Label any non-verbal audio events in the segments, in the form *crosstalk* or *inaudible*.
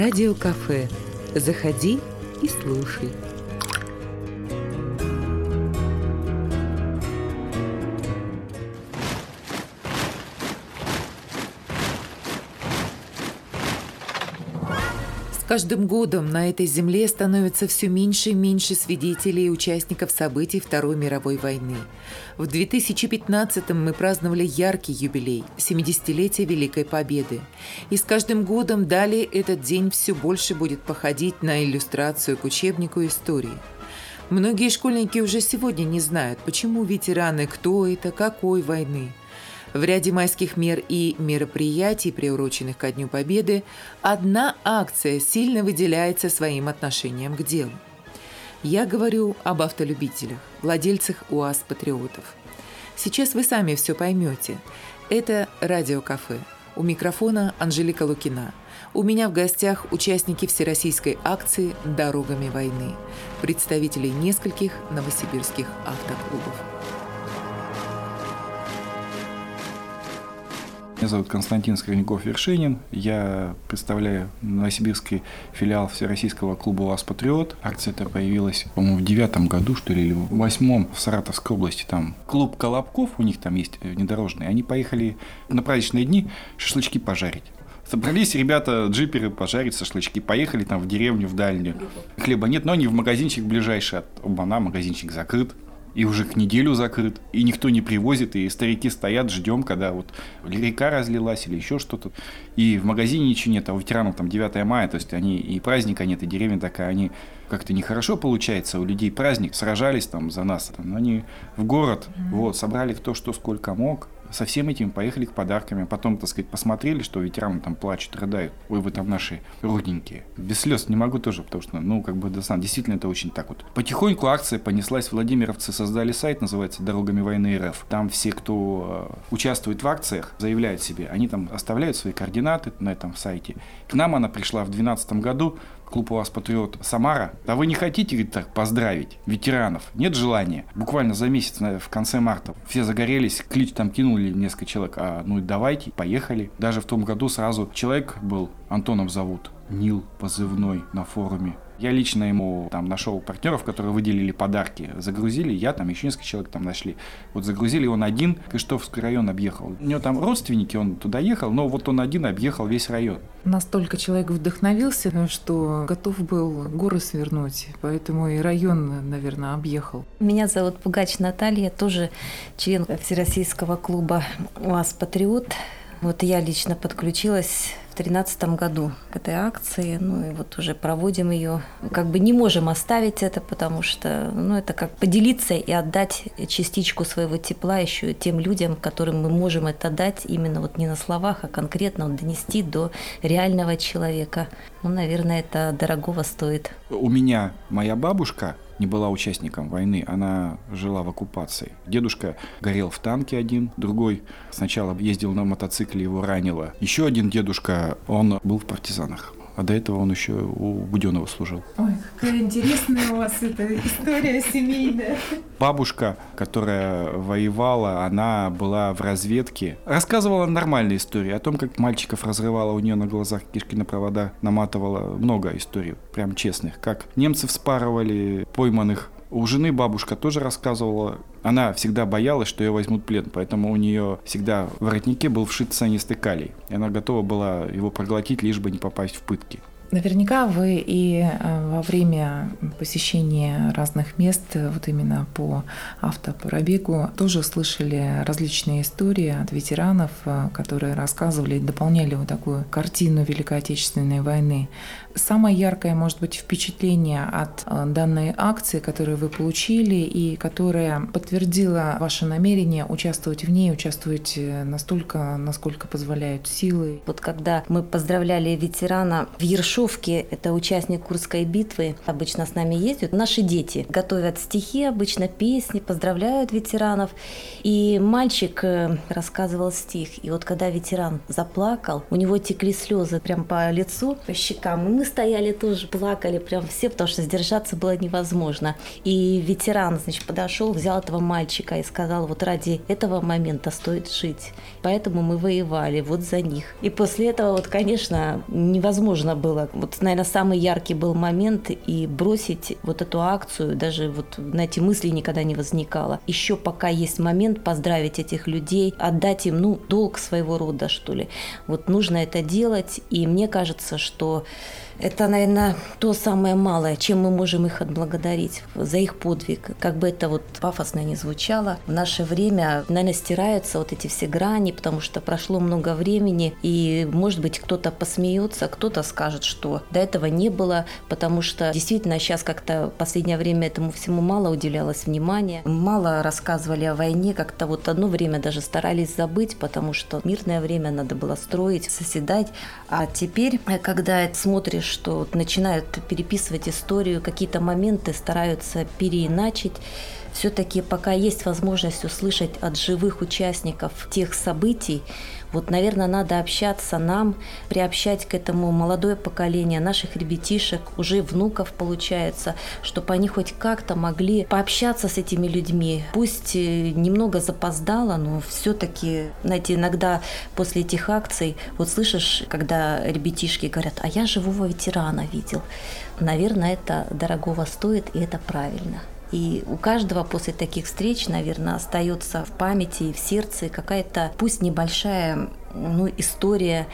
Радиокафе. Заходи и слушай. Каждым годом на этой земле становится все меньше и меньше свидетелей и участников событий Второй мировой войны. В 2015 мы праздновали яркий юбилей – 70-летие Великой Победы. И с каждым годом далее этот день все больше будет походить на иллюстрацию к учебнику истории. Многие школьники уже сегодня не знают, почему ветераны, кто это, какой войны – в ряде майских мер и мероприятий, приуроченных ко Дню Победы, одна акция сильно выделяется своим отношением к делу. Я говорю об автолюбителях, владельцах УАЗ-патриотов. Сейчас вы сами все поймете. Это радиокафе. У микрофона Анжелика Лукина. У меня в гостях участники всероссийской акции «Дорогами войны», представители нескольких новосибирских автоклубов. Меня зовут Константин Скорняков-Вершинин. Я представляю новосибирский филиал Всероссийского клуба «УАЗ Патриот». Акция эта появилась, по-моему, в девятом году, что ли, или в восьмом в Саратовской области. Там клуб Колобков, у них там есть внедорожный. Они поехали на праздничные дни шашлычки пожарить. Собрались ребята, джиперы, пожарить шашлычки. Поехали там в деревню, в дальнюю. Хлеба нет, но они в магазинчик ближайший от Обана, магазинчик закрыт и уже к неделю закрыт, и никто не привозит, и старики стоят, ждем, когда вот река разлилась или еще что-то, и в магазине ничего нет, а у ветеранов там 9 мая, то есть они и праздника нет, и деревня такая, они как-то нехорошо получается, у людей праздник, сражались там за нас, там, они в город, вот, собрали кто что сколько мог, со всем этим поехали к подарками. Потом, так сказать, посмотрели, что ветераны там плачут, рыдают. Ой, вы там наши родненькие. Без слез не могу тоже, потому что, ну, как бы, действительно, это очень так вот. Потихоньку акция понеслась. Владимировцы создали сайт, называется «Дорогами войны РФ». Там все, кто э, участвует в акциях, заявляют себе. Они там оставляют свои координаты на этом сайте. К нам она пришла в 2012 году клуб у вас патриот Самара. А вы не хотите, говорит, так поздравить ветеранов? Нет желания? Буквально за месяц, в конце марта, все загорелись, клич там кинули несколько человек. А ну давайте, поехали. Даже в том году сразу человек был, Антоном зовут, Нил позывной на форуме я лично ему там нашел партнеров, которые выделили подарки, загрузили, я там еще несколько человек там нашли. Вот загрузили он один, Криштофский район объехал. У него там родственники, он туда ехал, но вот он один объехал весь район. Настолько человек вдохновился, что готов был горы свернуть, поэтому и район, наверное, объехал. Меня зовут Пугач Наталья, тоже член Всероссийского клуба УАЗ «Патриот». Вот я лично подключилась в 2013 году к этой акции, ну и вот уже проводим ее. Как бы не можем оставить это, потому что ну, это как поделиться и отдать частичку своего тепла еще тем людям, которым мы можем это дать именно вот не на словах, а конкретно вот донести до реального человека. Ну, наверное, это дорогого стоит. У меня моя бабушка не была участником войны, она жила в оккупации. Дедушка горел в танке один, другой сначала ездил на мотоцикле, его ранило. Еще один дедушка, он был в партизанах. А до этого он еще у Буденова служил. Ой, какая интересная у вас эта история семейная. Бабушка, которая воевала, она была в разведке. Рассказывала нормальные истории о том, как мальчиков разрывала у нее на глазах кишки на провода, наматывала много историй, прям честных. Как немцы вспарывали пойманных у жены бабушка тоже рассказывала, она всегда боялась, что ее возьмут в плен, поэтому у нее всегда в воротнике был вшит цианистый калий. И она готова была его проглотить, лишь бы не попасть в пытки. Наверняка вы и э, во время посещения разных мест, вот именно по автопробегу, тоже слышали различные истории от ветеранов, э, которые рассказывали и дополняли вот такую картину Великой Отечественной войны. Самое яркое, может быть, впечатление от э, данной акции, которую вы получили и которая подтвердила ваше намерение участвовать в ней, участвовать настолько, насколько позволяют силы. Вот когда мы поздравляли ветерана в Ершовке, это участник Курской битвы, обычно с нами ездят. Наши дети готовят стихи, обычно песни, поздравляют ветеранов. И мальчик э, рассказывал стих. И вот когда ветеран заплакал, у него текли слезы прям по лицу, по щекам. Мы стояли тоже, плакали прям все, потому что сдержаться было невозможно. И ветеран, значит, подошел, взял этого мальчика и сказал, вот ради этого момента стоит жить. Поэтому мы воевали вот за них. И после этого вот, конечно, невозможно было вот, наверное, самый яркий был момент и бросить вот эту акцию, даже вот на эти мысли никогда не возникало. Еще пока есть момент поздравить этих людей, отдать им, ну, долг своего рода, что ли. Вот нужно это делать, и мне кажется, что это, наверное, то самое малое, чем мы можем их отблагодарить за их подвиг. Как бы это вот пафосно не звучало, в наше время, наверное, стираются вот эти все грани, потому что прошло много времени, и, может быть, кто-то посмеется, кто-то скажет, что до этого не было, потому что действительно сейчас как-то в последнее время этому всему мало уделялось внимания, мало рассказывали о войне, как-то вот одно время даже старались забыть, потому что мирное время надо было строить, соседать, а теперь, когда смотришь что вот начинают переписывать историю, какие-то моменты стараются переиначить. Все-таки пока есть возможность услышать от живых участников тех событий, вот, наверное, надо общаться нам, приобщать к этому молодое поколение наших ребятишек, уже внуков получается, чтобы они хоть как-то могли пообщаться с этими людьми. Пусть э, немного запоздало, но все-таки, знаете, иногда после этих акций, вот слышишь, когда ребятишки говорят, а я живого ветерана видел. Наверное, это дорогого стоит, и это правильно. И у каждого после таких встреч, наверное, остается в памяти и в сердце какая-то, пусть небольшая ну, история,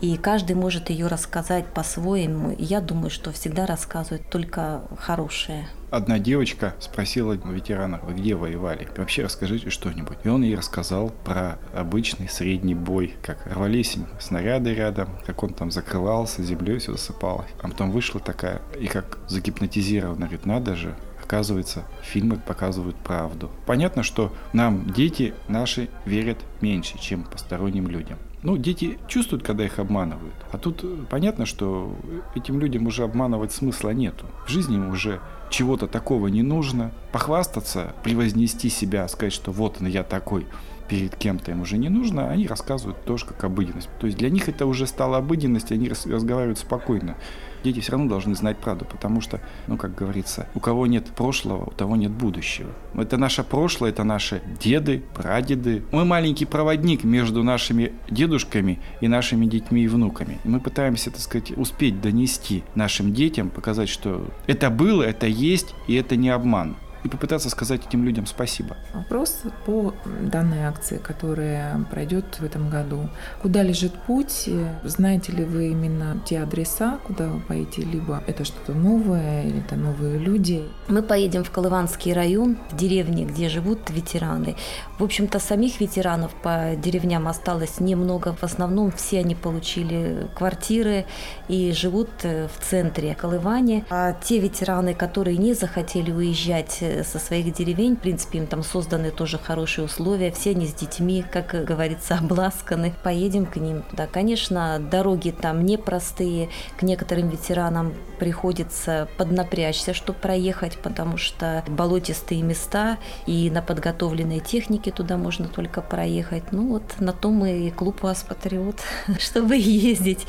и каждый может ее рассказать по-своему. Я думаю, что всегда рассказывают только хорошее. Одна девочка спросила ветерана, вы где воевали? Вообще расскажите что-нибудь. И он ей рассказал про обычный средний бой, как рвались снаряды рядом, как он там закрывался, землей все засыпалось. А потом вышла такая, и как загипнотизирована, говорит, надо же, Оказывается, фильмы показывают правду. Понятно, что нам дети наши верят меньше, чем посторонним людям. Ну, дети чувствуют, когда их обманывают. А тут понятно, что этим людям уже обманывать смысла нету. В жизни им уже чего-то такого не нужно. Похвастаться, превознести себя, сказать, что вот он, я такой перед кем-то им уже не нужно, они рассказывают тоже как обыденность. То есть для них это уже стало обыденность, они разговаривают спокойно дети все равно должны знать правду, потому что, ну, как говорится, у кого нет прошлого, у того нет будущего. Это наше прошлое, это наши деды, прадеды. Мы маленький проводник между нашими дедушками и нашими детьми и внуками. И мы пытаемся, так сказать, успеть донести нашим детям, показать, что это было, это есть, и это не обман и попытаться сказать этим людям спасибо. Вопрос по данной акции, которая пройдет в этом году. Куда лежит путь? Знаете ли вы именно те адреса, куда вы поедете? Либо это что-то новое, или это новые люди? Мы поедем в Колыванский район, в деревне, где живут ветераны. В общем-то, самих ветеранов по деревням осталось немного. В основном все они получили квартиры и живут э, в центре Колывани. А те ветераны, которые не захотели уезжать со своих деревень. В принципе, им там созданы тоже хорошие условия. Все они с детьми, как говорится, *laughs* обласканы. Поедем к ним. Да, конечно, дороги там непростые. К некоторым ветеранам приходится поднапрячься, чтобы проехать, потому что болотистые места, и на подготовленной технике туда можно только проехать. Ну вот на то мы и клуб «Вас Патриот», *laughs* чтобы ездить,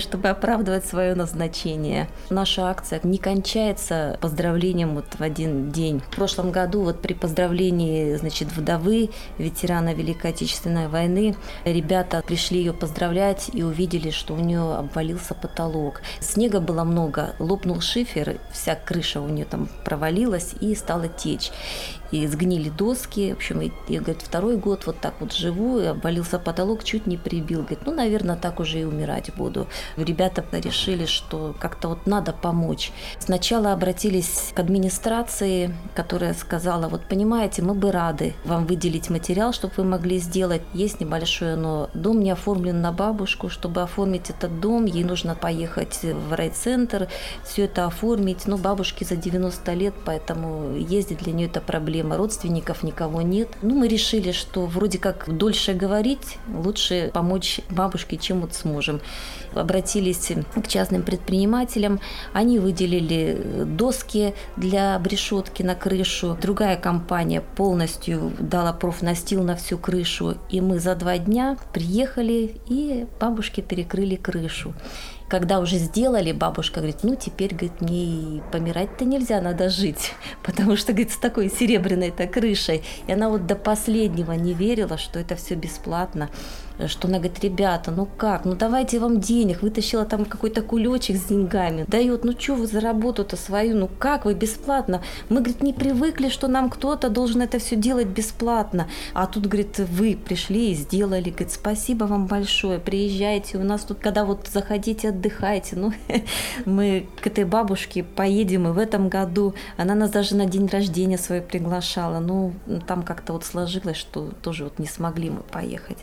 чтобы оправдывать свое назначение. Наша акция не кончается поздравлением вот в один день. В прошлом году вот при поздравлении, значит, вдовы, ветерана Великой Отечественной войны, ребята пришли ее поздравлять и увидели, что у нее обвалился потолок. Снега было много, лопнул шифер, вся крыша у нее там провалилась и стала течь и сгнили доски. В общем, я, говорит, второй год вот так вот живу, и обвалился потолок, чуть не прибил. Говорит, ну, наверное, так уже и умирать буду. Ребята решили, что как-то вот надо помочь. Сначала обратились к администрации, которая сказала, вот понимаете, мы бы рады вам выделить материал, чтобы вы могли сделать. Есть небольшое, но дом не оформлен на бабушку. Чтобы оформить этот дом, ей нужно поехать в райцентр, все это оформить. Но бабушке за 90 лет, поэтому ездить для нее это проблема проблема, родственников никого нет. Ну, мы решили, что вроде как дольше говорить, лучше помочь бабушке, чем вот сможем. Обратились к частным предпринимателям, они выделили доски для обрешетки на крышу. Другая компания полностью дала профнастил на всю крышу, и мы за два дня приехали и бабушке перекрыли крышу. Когда уже сделали, бабушка говорит, ну теперь, говорит, мне помирать-то нельзя, надо жить, *laughs* потому что, говорит, с такой серебряной-то крышей. И она вот до последнего не верила, что это все бесплатно что она говорит, ребята, ну как, ну давайте вам денег, вытащила там какой-то кулечек с деньгами, дает, ну что вы за работу-то свою, ну как вы бесплатно? Мы, говорит, не привыкли, что нам кто-то должен это все делать бесплатно, а тут, говорит, вы пришли и сделали, говорит, спасибо вам большое, приезжайте, у нас тут, когда вот заходите, отдыхайте, ну *laughs* мы к этой бабушке поедем и в этом году, она нас даже на день рождения свой приглашала, ну там как-то вот сложилось, что тоже вот не смогли мы поехать.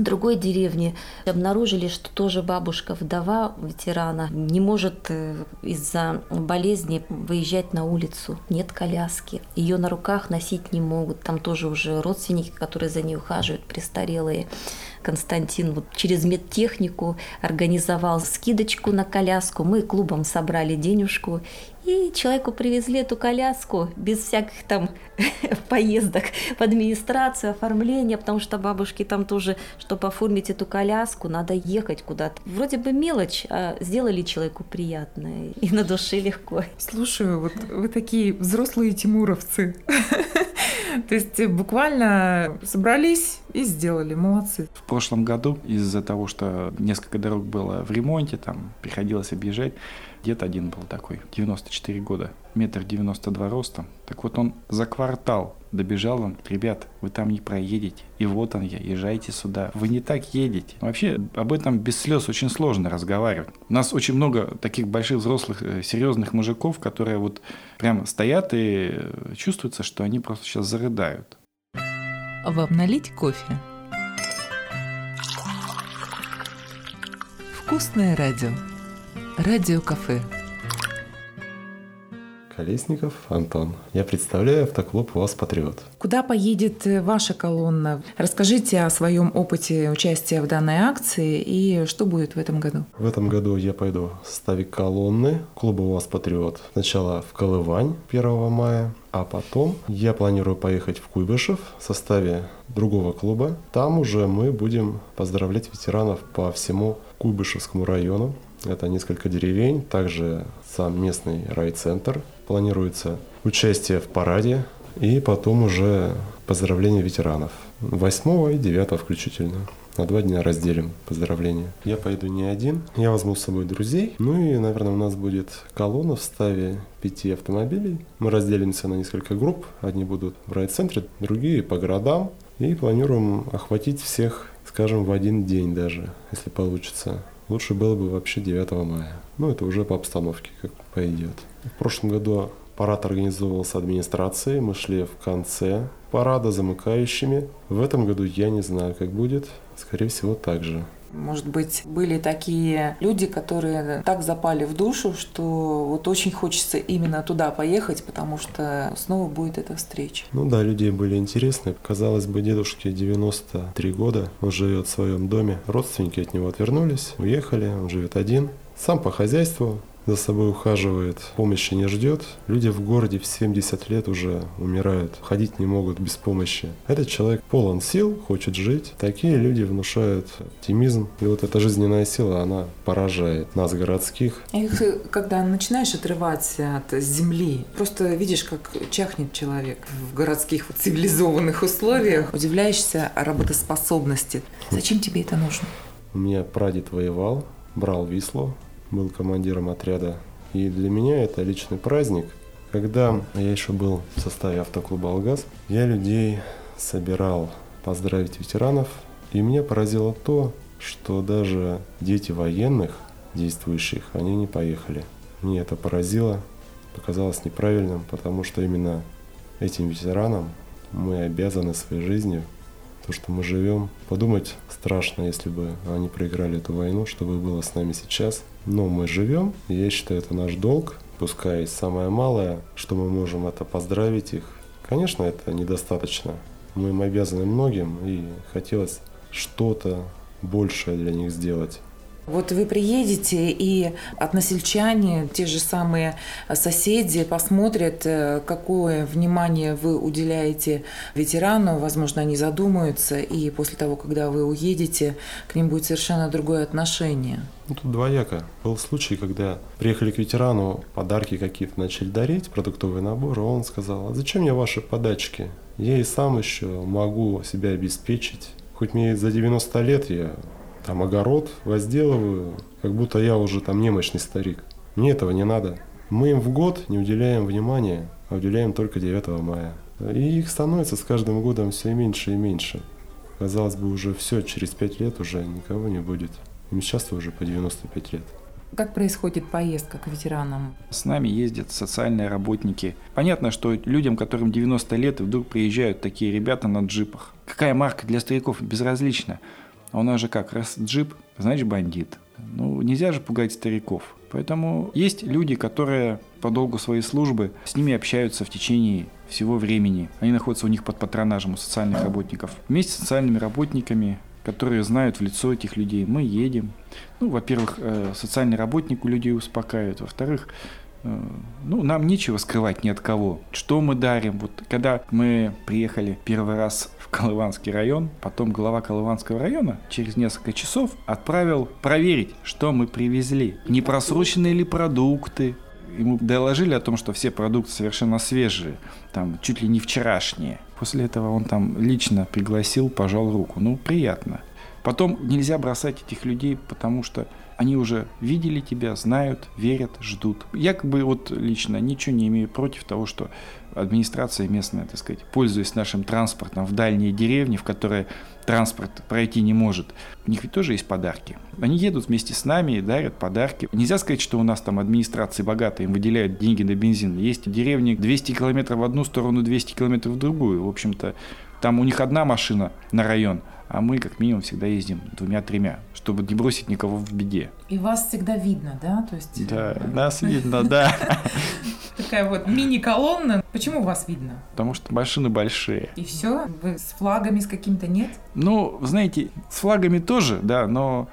В другой деревне обнаружили, что тоже бабушка, вдова ветерана, не может э, из-за болезни выезжать на улицу. Нет коляски. Ее на руках носить не могут. Там тоже уже родственники, которые за ней ухаживают, престарелые. Константин вот через медтехнику организовал скидочку на коляску. Мы клубом собрали денежку и человеку привезли эту коляску без всяких там *laughs* поездок в администрацию, оформления, потому что бабушки там тоже, чтобы оформить эту коляску, надо ехать куда-то. Вроде бы мелочь, а сделали человеку приятное и на душе легко. Слушаю, вот вы такие взрослые тимуровцы. *laughs* *laughs* То есть буквально собрались и сделали. Молодцы. В прошлом году из-за того, что несколько дорог было в ремонте, там приходилось объезжать, Дед один был такой, 94 года, метр девяносто два ростом. Так вот он за квартал добежал он, ребят, вы там не проедете. И вот он я, езжайте сюда. Вы не так едете. Вообще об этом без слез очень сложно разговаривать. У нас очень много таких больших взрослых э, серьезных мужиков, которые вот прям стоят и э, чувствуется, что они просто сейчас зарыдают. Вам налить кофе? Вкусное радио. Радиокафе. Колесников Антон. Я представляю автоклуб «УАЗ Патриот». Куда поедет э, ваша колонна? Расскажите о своем опыте участия в данной акции и что будет в этом году. В этом году я пойду в составе колонны клуба «УАЗ Патриот». Сначала в Колывань 1 мая, а потом я планирую поехать в Куйбышев в составе другого клуба. Там уже мы будем поздравлять ветеранов по всему Куйбышевскому району. Это несколько деревень, также сам местный райцентр. Планируется участие в параде и потом уже поздравление ветеранов. 8 и 9 включительно. На два дня разделим поздравления. Я пойду не один, я возьму с собой друзей. Ну и, наверное, у нас будет колонна в ставе пяти автомобилей. Мы разделимся на несколько групп. Одни будут в райцентре, другие по городам. И планируем охватить всех, скажем, в один день даже, если получится. Лучше было бы вообще 9 мая. Ну, это уже по обстановке, как пойдет. В прошлом году парад организовывался администрацией. Мы шли в конце парада замыкающими. В этом году я не знаю, как будет. Скорее всего, так же. Может быть, были такие люди, которые так запали в душу, что вот очень хочется именно туда поехать, потому что снова будет эта встреча. Ну да, людей были интересны. Казалось бы, дедушке 93 года, он живет в своем доме. Родственники от него отвернулись, уехали, он живет один. Сам по хозяйству, за собой ухаживает, помощи не ждет. Люди в городе в 70 лет уже умирают, ходить не могут без помощи. Этот человек полон сил, хочет жить. Такие люди внушают оптимизм. И вот эта жизненная сила, она поражает нас, городских. И когда начинаешь отрываться от земли, просто видишь, как чахнет человек в городских вот цивилизованных условиях, удивляешься о работоспособности. Зачем тебе это нужно? У меня прадед воевал, брал Вислу, был командиром отряда. И для меня это личный праздник. Когда я еще был в составе автоклуба «Алгаз», я людей собирал поздравить ветеранов. И меня поразило то, что даже дети военных, действующих, они не поехали. Мне это поразило, показалось неправильным, потому что именно этим ветеранам мы обязаны своей жизнью, то, что мы живем. Подумать страшно, если бы они проиграли эту войну, что бы было с нами сейчас – но мы живем, я считаю, это наш долг, пускай самое малое, что мы можем, это поздравить их. Конечно, это недостаточно. Мы им обязаны многим, и хотелось что-то большее для них сделать. Вот вы приедете, и односельчане, те же самые соседи посмотрят, э, какое внимание вы уделяете ветерану, возможно, они задумаются, и после того, когда вы уедете, к ним будет совершенно другое отношение. Ну, тут двояко. Был случай, когда приехали к ветерану, подарки какие-то начали дарить, продуктовый набор, а он сказал, а зачем мне ваши подачки? Я и сам еще могу себя обеспечить. Хоть мне за 90 лет я там огород возделываю, как будто я уже там немощный старик. Мне этого не надо. Мы им в год не уделяем внимания, а уделяем только 9 мая. И их становится с каждым годом все меньше и меньше. Казалось бы, уже все, через 5 лет уже никого не будет. Им сейчас уже по 95 лет. Как происходит поездка к ветеранам? С нами ездят социальные работники. Понятно, что людям, которым 90 лет, и вдруг приезжают такие ребята на джипах. Какая марка для стариков? Безразлично. А у нас же как, раз джип, значит бандит. Ну, нельзя же пугать стариков. Поэтому есть люди, которые по долгу своей службы с ними общаются в течение всего времени. Они находятся у них под патронажем у социальных работников. Вместе с социальными работниками которые знают в лицо этих людей. Мы едем. Ну, во-первых, э, социальный работник у людей успокаивает. Во-вторых, э, ну, нам нечего скрывать ни от кого. Что мы дарим? Вот когда мы приехали первый раз Колыванский район, потом глава Колыванского района через несколько часов отправил проверить, что мы привезли. Не просроченные ли продукты, ему доложили о том, что все продукты совершенно свежие, там чуть ли не вчерашние. После этого он там лично пригласил, пожал руку. Ну, приятно. Потом нельзя бросать этих людей, потому что они уже видели тебя, знают, верят, ждут. Я как бы вот лично ничего не имею против того, что администрация местная, так сказать, пользуясь нашим транспортом в дальние деревни, в которые транспорт пройти не может, у них ведь тоже есть подарки. Они едут вместе с нами и дарят подарки. Нельзя сказать, что у нас там администрации богатые, им выделяют деньги на бензин. Есть деревни 200 километров в одну сторону, 200 километров в другую. В общем-то, там у них одна машина на район, а мы как минимум всегда ездим двумя-тремя, чтобы не бросить никого в беде. И вас всегда видно, да? То есть... Да, нас *laughs* видно, да. Такая вот мини-колонна. Почему вас видно? Потому что машины большие. И все? Вы с флагами с каким-то нет? Ну, знаете, с флагами тоже, да, но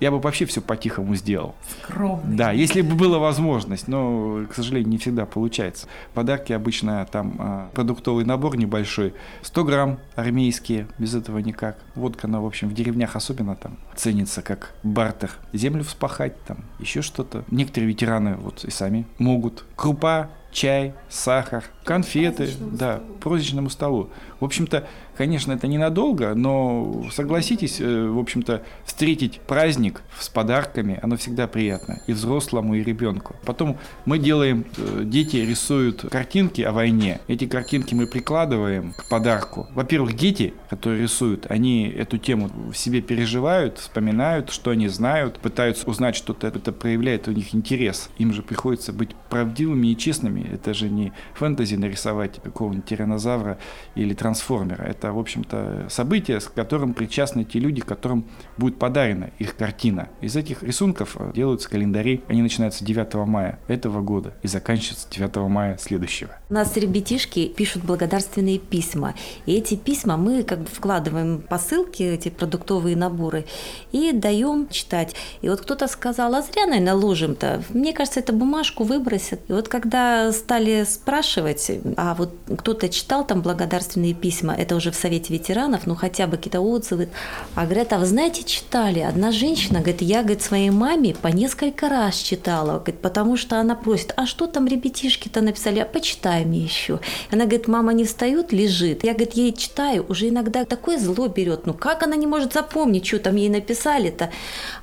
я бы вообще все по-тихому сделал. Скромный. Да, если бы была возможность, но, к сожалению, не всегда получается. Подарки обычно там а, продуктовый набор небольшой, 100 грамм армейские, без этого никак. Водка, она, в общем, в деревнях особенно там ценится как бартер. Землю вспахать, там, еще что-то. Некоторые ветераны вот и сами могут. Крупа, чай, сахар, конфеты, да, праздничному столу. В общем-то, Конечно, это ненадолго, но согласитесь, э, в общем-то, встретить праздник с подарками, оно всегда приятно. И взрослому, и ребенку. Потом мы делаем, э, дети рисуют картинки о войне. Эти картинки мы прикладываем к подарку. Во-первых, дети, которые рисуют, они эту тему в себе переживают, вспоминают, что они знают, пытаются узнать что-то, это проявляет у них интерес. Им же приходится быть правдивыми и честными. Это же не фэнтези нарисовать какого-нибудь тиранозавра или трансформера. Это в общем-то, событие, с которым причастны те люди, которым будет подарена их картина. Из этих рисунков э, делаются календари. Они начинаются 9 мая этого года и заканчиваются 9 мая следующего. У нас ребятишки пишут благодарственные письма. И эти письма мы как бы вкладываем посылки, эти продуктовые наборы, и даем читать. И вот кто-то сказал, а зря, наверное, ложим-то. Мне кажется, эту бумажку выбросят. И вот когда стали спрашивать, а вот кто-то читал там благодарственные письма, это уже в Совете ветеранов, ну хотя бы какие-то отзывы. А говорят, а вы знаете, читали? Одна женщина, говорит, я, говорит, своей маме по несколько раз читала, говорит, потому что она просит, а что там ребятишки-то написали, а почитай мне еще. Она говорит, мама не встает, лежит. Я, говорит, ей читаю, уже иногда такое зло берет, ну как она не может запомнить, что там ей написали-то?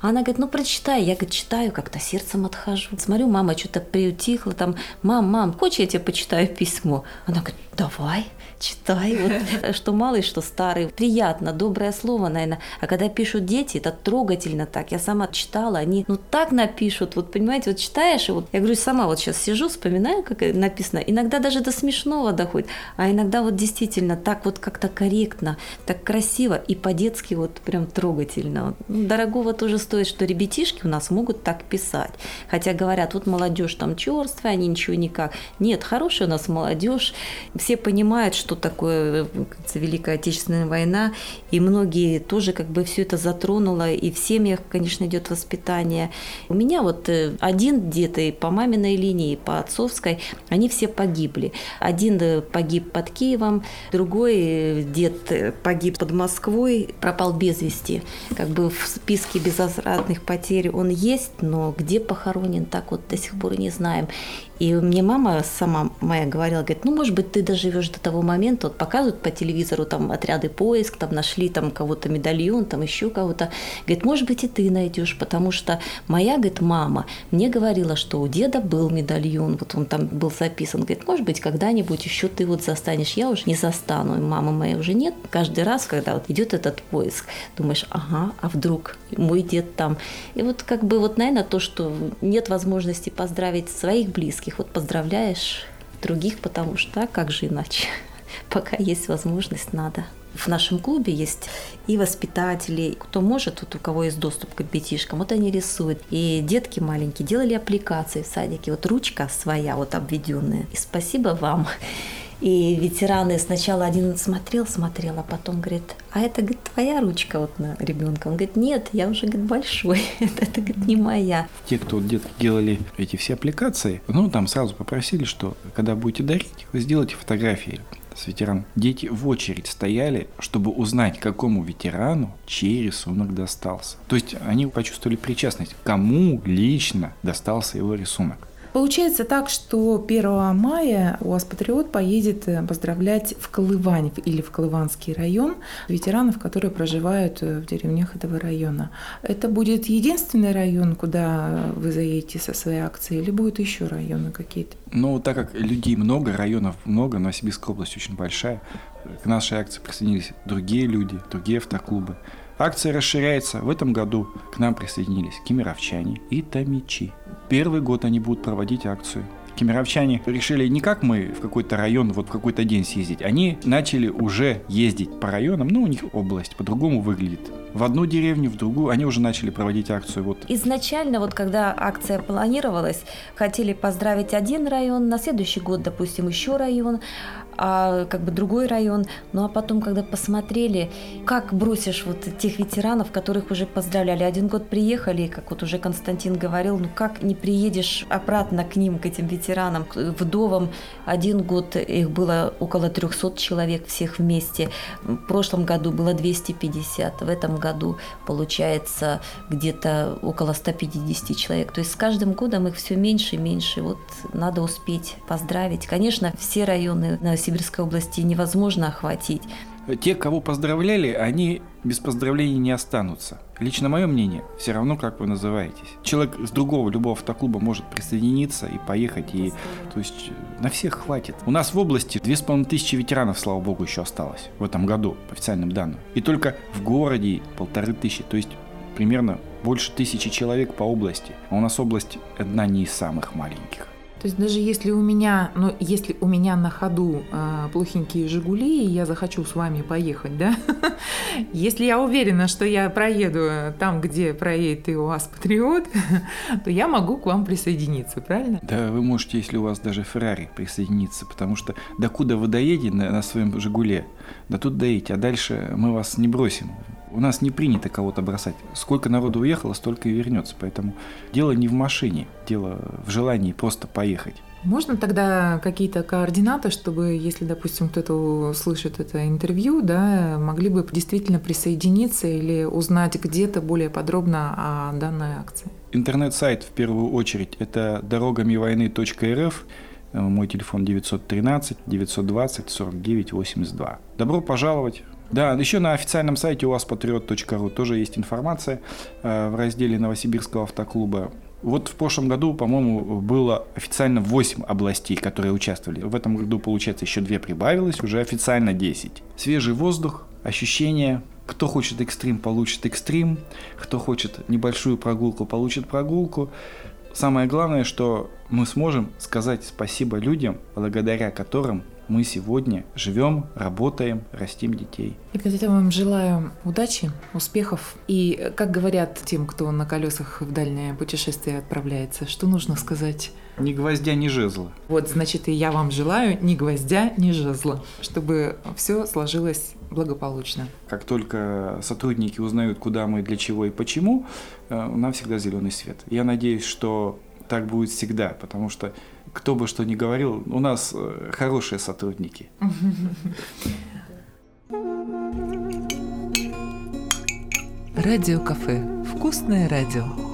Она говорит, ну прочитай. Я, говорит, читаю, как-то сердцем отхожу. Смотрю, мама что-то приутихла, там, мам, мам, хочешь, я тебе почитаю письмо? Она говорит, давай читай, вот, что малый, что старый. Приятно, доброе слово, наверное. А когда пишут дети, это трогательно так. Я сама читала, они ну так напишут, вот понимаете, вот читаешь, и вот я говорю, сама вот сейчас сижу, вспоминаю, как написано. Иногда даже до смешного доходит, а иногда вот действительно так вот как-то корректно, так красиво и по-детски вот прям трогательно. Ну, дорогого тоже стоит, что ребятишки у нас могут так писать. Хотя говорят, вот молодежь там черствая, они ничего никак. Нет, хорошая у нас молодежь, все понимают, что такое Великая Отечественная война, и многие тоже как бы все это затронуло, и в семьях, конечно, идет воспитание. У меня вот э, один дед и по маминой линии, по отцовской, они все погибли. Один э, погиб под Киевом, другой э, дед погиб под Москвой, пропал без вести. Как бы в списке безвозвратных потерь он есть, но где похоронен, так вот до сих пор не знаем. И мне мама сама моя говорила, говорит, ну, может быть, ты доживешь до того момента, вот показывают по телевизору там отряды поиск, там нашли там кого-то медальон, там еще кого-то. Говорит, может быть, и ты найдешь, потому что моя, говорит, мама мне говорила, что у деда был медальон, вот он там был записан. Говорит, может быть, когда-нибудь еще ты вот застанешь. Я уже не застану, и мамы моей уже нет. Каждый раз, когда вот идет этот поиск, думаешь, ага, а вдруг мой дед там. И вот как бы вот, наверное, то, что нет возможности поздравить своих близких, близких вот поздравляешь других, потому что как же иначе? *laughs* Пока есть возможность, надо. В нашем клубе есть и воспитатели, кто может, вот у кого есть доступ к ребятишкам, вот они рисуют. И детки маленькие делали аппликации в садике, вот ручка своя, вот обведенная. И спасибо вам. И ветераны сначала один смотрел, смотрел, а потом говорит, а это, говорит, твоя ручка вот на ребенка. Он говорит, нет, я уже, говорит, большой, *laughs* это, это говорит, не моя. Те, кто детки делали эти все аппликации, ну, там сразу попросили, что когда будете дарить, вы сделайте фотографии с ветераном. Дети в очередь стояли, чтобы узнать, какому ветерану чей рисунок достался. То есть они почувствовали причастность, кому лично достался его рисунок. Получается так, что 1 мая у вас Патриот поедет э, поздравлять в Колывань или в Колыванский район ветеранов, которые проживают э, в деревнях этого района. Это будет единственный район, куда вы заедете со своей акцией, или будут еще районы какие-то? Ну, так как людей много, районов много, Новосибирская область очень большая, к нашей акции присоединились другие люди, другие автоклубы. Акция расширяется. В этом году к нам присоединились кемеровчане и томичи. Первый год они будут проводить акцию. Кемеровчане решили не как мы в какой-то район, вот в какой-то день съездить. Они начали уже ездить по районам, ну, у них область по-другому выглядит. В одну деревню, в другую, они уже начали проводить акцию. Вот. Изначально, вот когда акция планировалась, хотели поздравить один район, на следующий год, допустим, еще район а как бы другой район. Ну а потом, когда посмотрели, как бросишь вот тех ветеранов, которых уже поздравляли. Один год приехали, как вот уже Константин говорил, ну как не приедешь обратно к ним, к этим ветеранам, к вдовам. Один год их было около 300 человек всех вместе. В прошлом году было 250. В этом году получается где-то около 150 человек. То есть с каждым годом их все меньше и меньше. Вот надо успеть поздравить. Конечно, все районы на Новосибирской области невозможно охватить. Те, кого поздравляли, они без поздравлений не останутся. Лично мое мнение, все равно, как вы называетесь. Человек с другого, любого автоклуба может присоединиться и поехать, и то есть на всех хватит. У нас в области две с половиной тысячи ветеранов, слава богу, еще осталось в этом году, по официальным данным. И только в городе полторы тысячи, то есть примерно больше тысячи человек по области. А у нас область одна не из самых маленьких. То есть даже если у меня, ну, если у меня на ходу э, плохенькие «Жигули», и я захочу с вами поехать, да, *laughs* если я уверена, что я проеду там, где проедет и у вас «Патриот», *laughs* то я могу к вам присоединиться, правильно? Да, вы можете, если у вас даже «Феррари», присоединиться, потому что докуда вы доедете на, на своем «Жигуле», да тут доедете, а дальше мы вас не бросим. У нас не принято кого-то бросать. Сколько народу уехало, столько и вернется. Поэтому дело не в машине, дело в желании просто поехать. Можно тогда какие-то координаты, чтобы, если, допустим, кто-то слышит это интервью, да, могли бы действительно присоединиться или узнать где-то более подробно о данной акции? Интернет-сайт в первую очередь это дорогамивойны.рф. Мой телефон 913 920 49 82. Добро пожаловать! Да, еще на официальном сайте у вас patriot.ru тоже есть информация э, в разделе Новосибирского автоклуба. Вот в прошлом году, по-моему, было официально 8 областей, которые участвовали. В этом году, получается, еще 2 прибавилось, уже официально 10. Свежий воздух, ощущения. Кто хочет экстрим, получит экстрим. Кто хочет небольшую прогулку, получит прогулку. Самое главное, что мы сможем сказать спасибо людям, благодаря которым мы сегодня живем, работаем, растим детей. И я вам желаю удачи, успехов. И, как говорят тем, кто на колесах в дальнее путешествие отправляется, что нужно сказать? Ни гвоздя, ни жезла. Вот, значит, и я вам желаю ни гвоздя, ни жезла, чтобы все сложилось благополучно. Как только сотрудники узнают, куда мы, для чего и почему, э, нам всегда зеленый свет. Я надеюсь, что так будет всегда, потому что кто бы что ни говорил, у нас э, хорошие сотрудники. Радио кафе. Вкусное радио.